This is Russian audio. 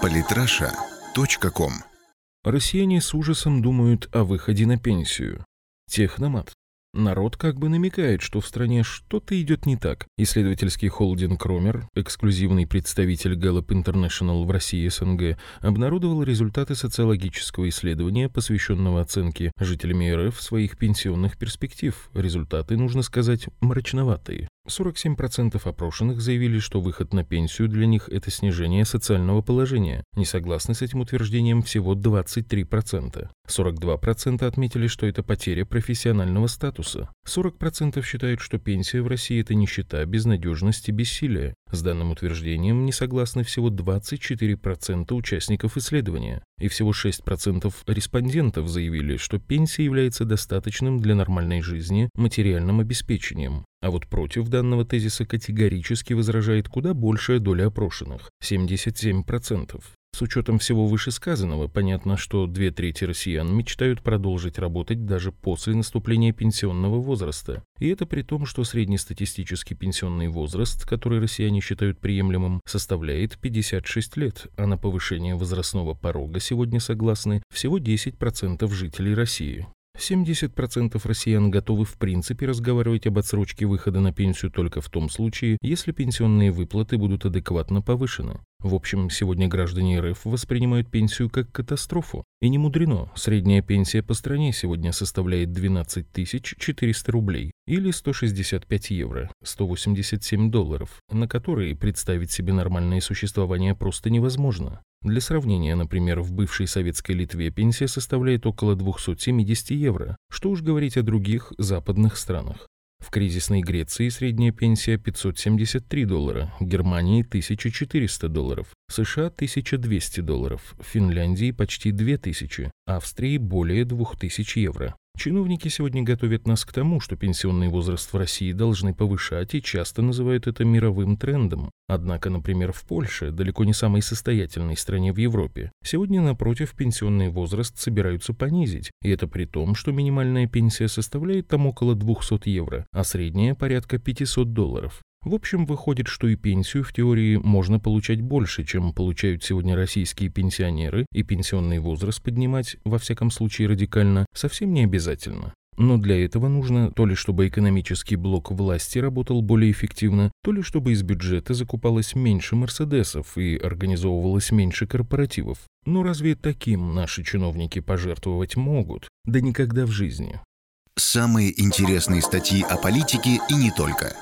Политраша.ком Россияне с ужасом думают о выходе на пенсию. Техномат. Народ как бы намекает, что в стране что-то идет не так. Исследовательский холдинг Ромер, эксклюзивный представитель Gallup International в России СНГ, обнародовал результаты социологического исследования, посвященного оценке жителями РФ своих пенсионных перспектив. Результаты, нужно сказать, мрачноватые. 47% опрошенных заявили, что выход на пенсию для них – это снижение социального положения. Не согласны с этим утверждением всего 23%. 42% отметили, что это потеря профессионального статуса. 40% считают, что пенсия в России – это нищета, безнадежность и бессилие. С данным утверждением не согласны всего 24% участников исследования. И всего 6% респондентов заявили, что пенсия является достаточным для нормальной жизни материальным обеспечением. А вот против данного тезиса категорически возражает куда большая доля опрошенных – 77%. С учетом всего вышесказанного, понятно, что две трети россиян мечтают продолжить работать даже после наступления пенсионного возраста. И это при том, что среднестатистический пенсионный возраст, который россияне считают приемлемым, составляет 56 лет, а на повышение возрастного порога сегодня согласны всего 10% жителей России. 70% россиян готовы в принципе разговаривать об отсрочке выхода на пенсию только в том случае, если пенсионные выплаты будут адекватно повышены. В общем, сегодня граждане РФ воспринимают пенсию как катастрофу. И не мудрено, средняя пенсия по стране сегодня составляет 12 400 рублей или 165 евро, 187 долларов, на которые представить себе нормальное существование просто невозможно. Для сравнения, например, в бывшей советской Литве пенсия составляет около 270 евро, что уж говорить о других западных странах. В кризисной Греции средняя пенсия 573 доллара, в Германии 1400 долларов, в США 1200 долларов, в Финляндии почти 2000, Австрии более 2000 евро. Чиновники сегодня готовят нас к тому, что пенсионный возраст в России должны повышать и часто называют это мировым трендом. Однако, например, в Польше, далеко не самой состоятельной стране в Европе, сегодня, напротив, пенсионный возраст собираются понизить. И это при том, что минимальная пенсия составляет там около 200 евро, а средняя порядка 500 долларов. В общем, выходит, что и пенсию в теории можно получать больше, чем получают сегодня российские пенсионеры, и пенсионный возраст поднимать, во всяком случае радикально, совсем не обязательно. Но для этого нужно то ли чтобы экономический блок власти работал более эффективно, то ли чтобы из бюджета закупалось меньше мерседесов и организовывалось меньше корпоративов. Но разве таким наши чиновники пожертвовать могут? Да никогда в жизни. Самые интересные статьи о политике и не только –